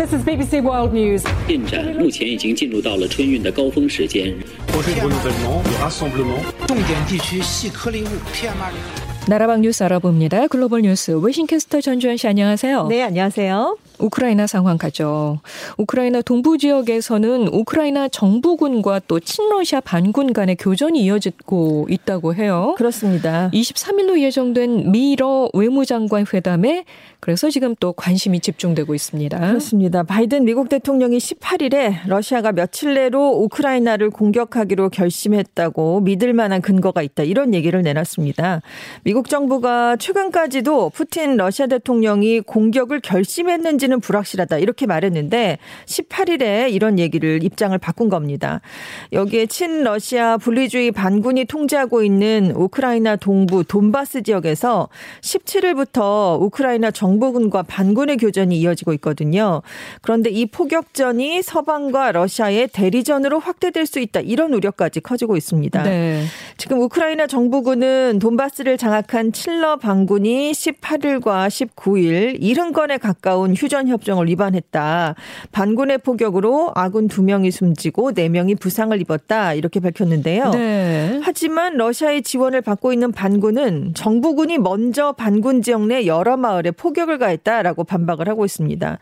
This is BBC World News. 进展目前已经进入到了春运的高峰时间。 重点地区细颗粒物 PM2.5。 나라방 뉴스 알아봅니다. 글로벌 뉴스 웨싱캐스터 전주현 씨 안녕하세요. 네, 안녕하세요. 우크라이나 상황 가죠. 우크라이나 동부 지역에서는 우크라이나 정부군과 또 친러시아 반군 간의 교전이 이어지고 있다고 해요. 그렇습니다. 23일로 예정된 미러 외무장관 회담에 그래서 지금 또 관심이 집중되고 있습니다. 그렇습니다. 바이든 미국 대통령이 18일에 러시아가 며칠 내로 우크라이나를 공격하기로 결심했다고 믿을 만한 근거가 있다. 이런 얘기를 내놨습니다. 미국 정부가 최근까지도 푸틴 러시아 대통령이 공격을 결심했는지 는 불확실하다. 이렇게 말했는데 18일에 이런 얘기를 입장을 바꾼 겁니다. 여기에 친러시아 분리주의 반군이 통제하고 있는 우크라이나 동부 돈바스 지역에서 17일부터 우크라이나 정 정부군과 반군의 교전이 이어지고 있거든요. 그런데 이 포격전이 서방과 러시아의 대리전으로 확대될 수 있다. 이런 우려까지 커지고 있습니다. 네. 지금 우크라이나 정부군은 돈바스를 장악한 칠러 반군이 18일과 19일 70건에 가까운 휴전 협정을 위반했다. 반군의 포격으로 아군 2명이 숨지고 4명이 부상을 입었다. 이렇게 밝혔는데요. 네. 하지만 러시아의 지원을 받고 있는 반군은 정부군이 먼저 반군 지역 내 여러 마을에 포격 폭격을 가했다라고 반박을 하고 있습니다.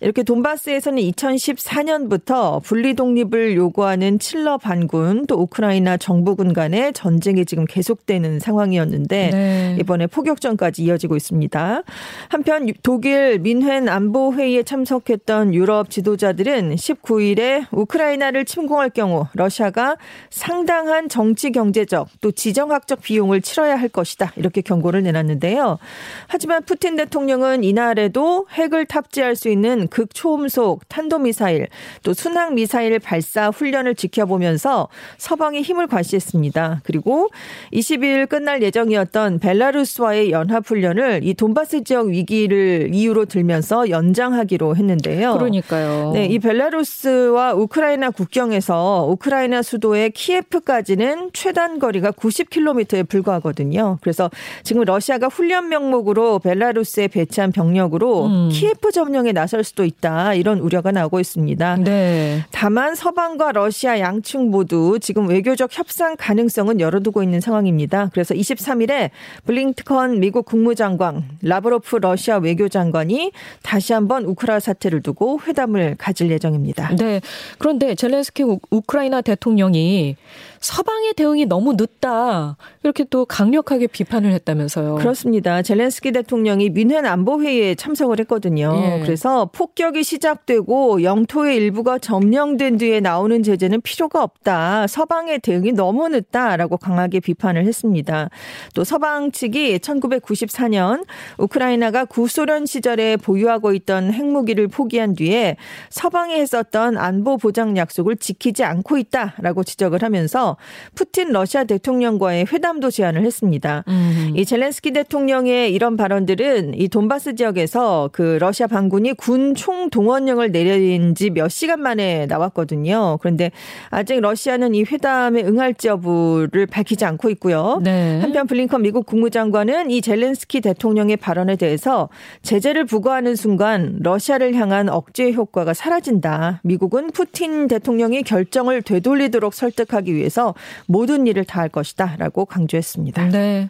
이렇게 돈바스에서는 2014년부터 분리 독립을 요구하는 칠러 반군 또 우크라이나 정부군 간의 전쟁이 지금 계속되는 상황이었는데 네. 이번에 포격전까지 이어지고 있습니다. 한편 독일 민헨 안보 회의에 참석했던 유럽 지도자들은 19일에 우크라이나를 침공할 경우 러시아가 상당한 정치 경제적 또 지정학적 비용을 치러야 할 것이다 이렇게 경고를 내놨는데요. 하지만 푸틴 대통령은 이날에도 핵을 탑재할 수 있는 극초음속 탄도미사일 또 순항미사일 발사 훈련을 지켜보면서 서방의 힘을 과시했습니다. 그리고 20일 끝날 예정이었던 벨라루스와의 연합훈련을 이 돈바스 지역 위기를 이유로 들면서 연 장하기로 했는데요. 그러니까요. 네, 이 벨라루스와 우크라이나 국경에서 우크라이나 수도의 키예프까지는 최단 거리가 90km에 불과하거든요. 그래서 지금 러시아가 훈련 명목으로 벨라루스에 배치 배치한 병력으로 음. 키예프 점령에 나설 수도 있다 이런 우려가 나오고 있습니다. 네. 다만 서방과 러시아 양측 모두 지금 외교적 협상 가능성은 열어두고 있는 상황입니다. 그래서 23일에 블링컨 미국 국무장관, 라브로프 러시아 외교장관이 다시 한번 우크라 사태를 두고 회담을 가질 예정입니다. 네. 그런데 젤렌스키 우크라이나 대통령이 서방의 대응이 너무 늦다 이렇게 또 강력하게 비판을 했다면서요. 그렇습니다. 젤렌스키 대통령이 민헨 안보회의에 참석을 했거든요. 예. 그래서 폭격이 시작되고 영토의 일부가 점령된 뒤에 나오는 제재는 필요가 없다. 서방의 대응이 너무 늦다라고 강하게 비판을 했습니다. 또 서방 측이 1994년 우크라이나가 구소련 시절에 보유하고 있던 핵무기를 포기한 뒤에 서방이 했었던 안보 보장 약속을 지키지 않고 있다라고 지적을 하면서 푸틴 러시아 대통령과의 회담도 제안을 했습니다. 음. 이 젤렌스키 대통령의 이런 발언들은 이 돈바스 지역에서 그 러시아 반군이 군 총동원령을 내린 지 몇 시간 만에 나왔거든요. 그런데 아직 러시아는 이 회담에 응할지 여부를 밝히지 않고 있고요. 네. 한편 블링컨 미국 국무장관은 이 젤렌스키 대통령의 발언에 대해서 제재를 부과하는 순간 러시아를 향한 억제 효과가 사라진다. 미국은 푸틴 대통령이 결정을 되돌리도록 설득하기 위해서 모든 일을 다할 것이다 라고 강조했습니다. 네.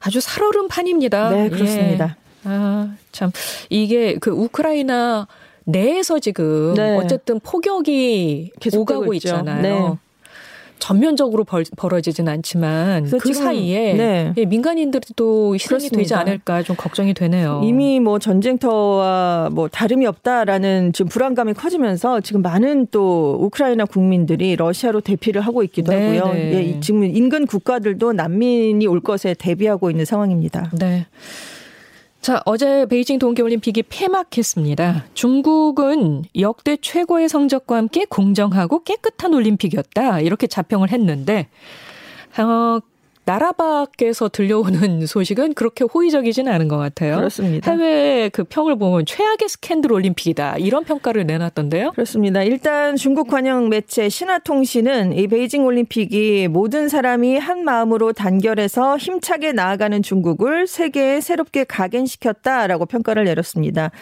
아주 살얼음 판입니다. 네, 그렇습니다. 예. 아, 참 이게 그 우크라이나 내에서 지금 네. 어쨌든 폭격이 오가고 있잖아요. 네. 전면적으로 벌, 벌어지진 않지만 그 사이에 네. 예, 민간인들도 희생이 그렇습니다. 되지 않을까 좀 걱정이 되네요. 이미 뭐 전쟁터와 뭐 다름이 없다라는 지금 불안감이 커지면서 지금 많은 또 우크라이나 국민들이 러시아로 대피를 하고 있기도 네, 하고요. 네. 예, 지금 인근 국가들도 난민이 올 것에 대비하고 있는 상황입니다. 네. 자, 어제 베이징 동계올림픽이 폐막했습니다. 중국은 역대 최고의 성적과 함께 공정하고 깨끗한 올림픽이었다. 이렇게 자평을 했는데, 어, 나라 밖에서 들려오는 소식은 그렇게 호의적이지는 않은 것 같아요. 그렇습니다. 해외 그 평을 보면 최악의 스캔들 올림픽이다 이런 평가를 내놨던데요. 그렇습니다. 일단 중국 관영 매체 신화통신은 이 베이징 올림픽이 모든 사람이 한 마음으로 단결해서 힘차게 나아가는 중국을 세계에 새롭게 각인시켰다라고 평가를 내렸습니다.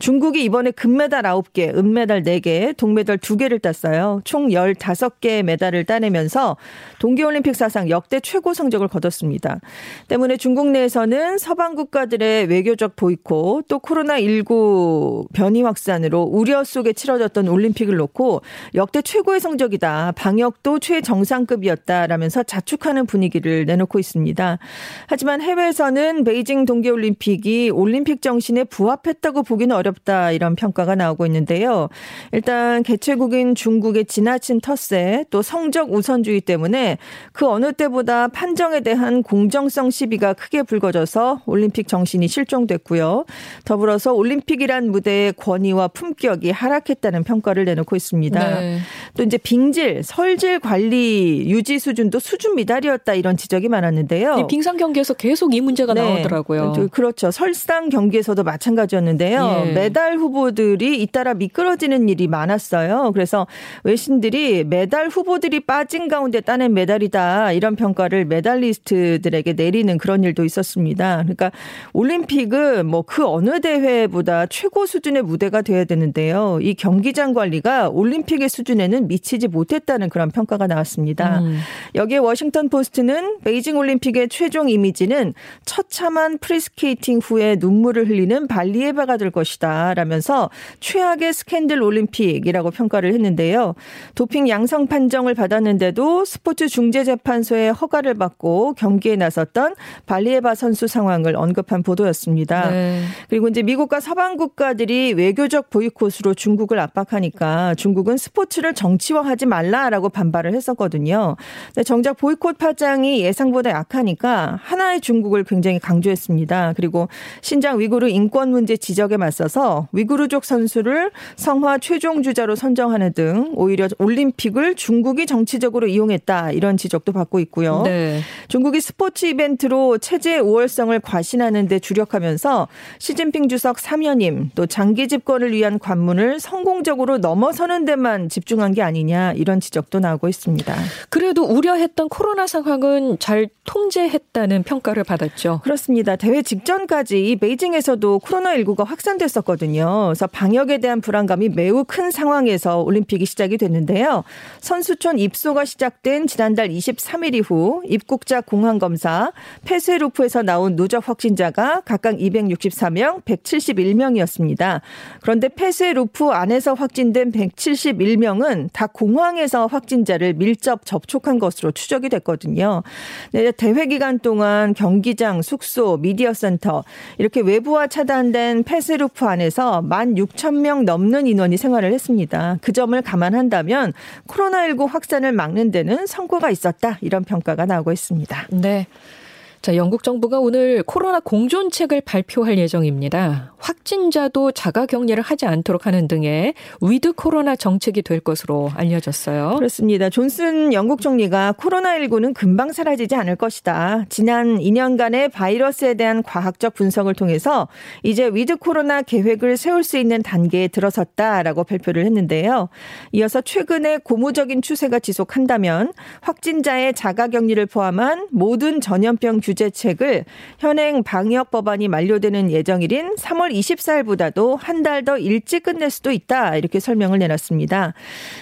중국이 이번에 금메달 9개, 은메달 4개, 동메달 2개를 땄어요. 총 15개 메달을 따내면서 동계올림픽 사상 역대 최고 성적을 거뒀습니다. 때문에 중국 내에서는 서방 국가들의 외교적 보이콧 또 코로나19 변이 확산으로 우려 속에 치러졌던 올림픽을 놓고 역대 최고의 성적이다. 방역도 최정상급이었다라면서 자축하는 분위기를 내놓고 있습니다. 하지만 해외에서는 베이징 동계올림픽이 올림픽 정신에 부합했다고 보기는 어렵다 이런 평가가 나오고 있는데요. 일단 개최국인 중국의 지나친 텃세 또 성적 우선주의 때문에 그 어느 때보다 판정 에 대한 공정성 시비가 크게 불거져서 올림픽 정신이 실종됐고요. 더불어서 올림픽이란 무대의 권위와 품격이 하락했다는 평가를 내놓고 있습니다. 네. 또 이제 빙질, 설질 관리 유지 수준도 수준 미달이었다 이런 지적이 많았는데요. 빙상 경기에서 계속 이 문제가 네. 나오더라고요. 그렇죠. 설상 경기에서도 마찬가지였는데요. 예. 메달 후보들이 잇따라 미끄러지는 일이 많았어요. 그래서 외신들이 메달 후보들이 빠진 가운데 따낸 메달이다 이런 평가를 메달리스트들에게 내리는 그런 일도 있었습니다. 그러니까 올림픽은 뭐 그 어느 대회보다 최고 수준의 무대가 돼야 되는데요. 이 경기장 관리가 올림픽의 수준에는 미치지 못했다는 그런 평가가 나왔습니다. 음. 여기에 워싱턴 포스트는 베이징 올림픽의 최종 이미지는 처참한 프리스케이팅 후에 눈물을 흘리는 발리에바가 될 것이다. 라면서 최악의 스캔들 올림픽이라고 평가를 했는데요. 도핑 양성 판정을 받았는데도 스포츠 중재재판소의 허가를 받고 경기에 나섰던 발리에바 선수 상황을 언급한 보도였습니다. 네. 그리고 이제 미국과 서방 국가들이 외교적 보이콧으로 중국을 압박하니까 중국은 스포츠를 정치화하지 말라라고 반발을 했었거든요. 근데 정작 보이콧 파장이 예상보다 약하니까 하나의 중국을 굉장히 강조했습니다. 그리고 신장 위구르 인권 문제 지적에 맞서서 위구르족 선수를 성화 최종 주자로 선정하는 등 오히려 올림픽을 중국이 정치적으로 이용했다 이런 지적도 받고 있고요. 네. 중국이 스포츠 이벤트로 체제 우월성을 과신하는 데 주력하면서 시진핑 주석 사면임 또 장기 집권을 위한 관문을 성공적으로 넘어서는 데만 집중한 게 아니냐 이런 지적도 나오고 있습니다. 그래도 우려했던 코로나 상황은 잘 통제했다는 평가를 받았죠. 그렇습니다. 대회 직전까지 이 베이징에서도 코로나19가 확산됐었거든요. 그래서 방역에 대한 불안감이 매우 큰 상황에서 올림픽이 시작이 됐는데요. 선수촌 입소가 시작된 지난달 23일 이후 입국 자 공항 검사 폐쇄루프에서 나온 누적 확진자가 각각 264명, 171명이었습니다. 그런데 폐쇄루프 안에서 확진된 171명은 다 공항에서 확진자를 밀접 접촉한 것으로 추적이 됐거든요. 네, 대회 기간 동안 경기장, 숙소, 미디어 센터 이렇게 외부와 차단된 폐쇄루프 안에서 1만 6천 명 넘는 인원이 생활을 했습니다. 그 점을 감안한다면 코로나19 확산을 막는 데는 성과가 있었다 이런 평가가 나오고 있습니다. 네. 자, 영국 정부가 오늘 코로나 공존책을 발표할 예정입니다. 확진자도 자가 격리를 하지 않도록 하는 등의 위드 코로나 정책이 될 것으로 알려졌어요. 그렇습니다. 존슨 영국 총리가 코로나19는 금방 사라지지 않을 것이다. 지난 2년간의 바이러스에 대한 과학적 분석을 통해서 이제 위드 코로나 계획을 세울 수 있는 단계에 들어섰다라고 발표를 했는데요. 이어서 최근에 고무적인 추세가 지속한다면 확진자의 자가 격리를 포함한 모든 전염병 규 제책을 현행 방역 법안이 만료되는 예정일인 3월 24일보다도 한 달 더 일찍 끝낼 수도 있다. 이렇게 설명을 내놨습니다.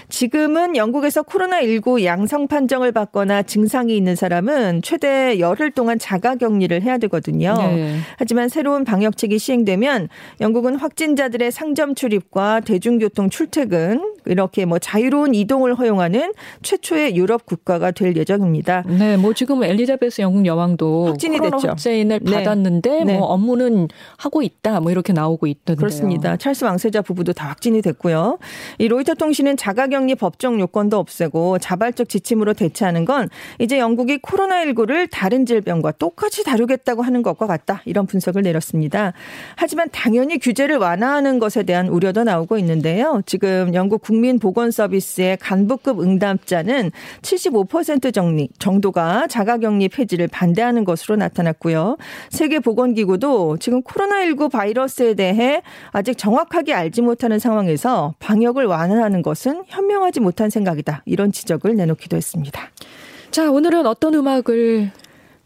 지금은 영국에서 코로나19 양성 판정을 받거나 증상이 있는 사람은 최대 열흘 동안 자가 격리를 해야 되거든요. 네. 하지만 새로운 방역책이 시행되면 영국은 확진자들의 상점 출입과 대중교통 출퇴근 이렇게 뭐 자유로운 이동을 허용하는 최초의 유럽 국가가 될 예정입니다. 네, 뭐 지금 엘리자베스 영국 여왕도 확진이 됐죠. 확진을 네. 받았는데 네. 뭐 업무는 하고 있다. 뭐 이렇게 나오고 있던데요. 그렇습니다. 찰스 왕세자 부부도 다 확진이 됐고요. 이 로이터 통신은 자가격리 법정 요건도 없애고 자발적 지침으로 대체하는 건 이제 영국이 코로나19를 다른 질병과 똑같이 다루겠다고 하는 것과 같다. 이런 분석을 내렸습니다. 하지만 당연히 규제를 완화하는 것에 대한 우려도 나오고 있는데요. 지금 영국 국 국민보건서비스의 간부급 응답자는 75% 정리, 정도가 자가격리 폐지를 반대하는 것으로 나타났고요. 세계보건기구도 지금 코로나19 바이러스에 대해 아직 정확하게 알지 못하는 상황에서 방역을 완화하는 것은 현명하지 못한 생각이다. 이런 지적을 내놓기도 했습니다. 자, 오늘은 어떤 음악을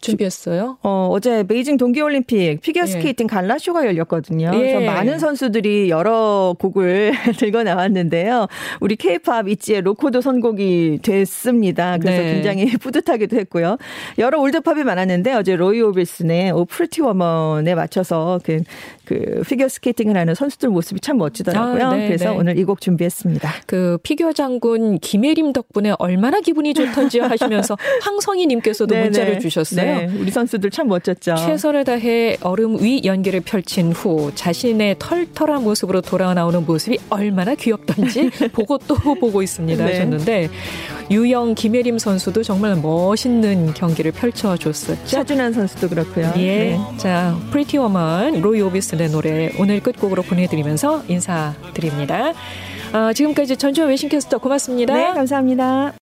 준비했어요? 어, 어제 베이징 동계올림픽 피겨스케이팅 예. 갈라쇼가 열렸거든요. 예. 그래서 많은 선수들이 여러 곡을 들고 나왔는데요. 우리 케이팝 ITZY의 LOCO도 선곡이 됐습니다. 그래서 네. 굉장히 뿌듯하기도 했고요. 여러 올드팝이 많았는데 어제 로이 오비슨의 Oh Pretty Woman에 맞춰서 그, 그 피겨스케이팅을 하는 선수들 모습이 참 멋지더라고요. 아, 네, 그래서 네. 오늘 이 곡 준비했습니다. 그 피겨 장군 김예림 덕분에 얼마나 기분이 좋던지 하시면서 황성희 님께서도 네, 네. 문자를 주셨어요. 네, 우리 선수들 참 멋졌죠. 최선을 다해 얼음 위 연기를 펼친 후 자신의 털털한 모습으로 돌아 나오는 모습이 얼마나 귀엽던지 보고 또 보고 있습니다 네. 하셨는데 유영 김예림 선수도 정말 멋있는 경기를 펼쳐줬었죠. 차준환 선수도 그렇고요. 예. 네. 자, Pretty Woman 로이 오비슨의 노래 오늘 끝곡으로 보내드리면서 인사드립니다. 아, 지금까지 전주현 외신캐스터 고맙습니다. 네, 감사합니다.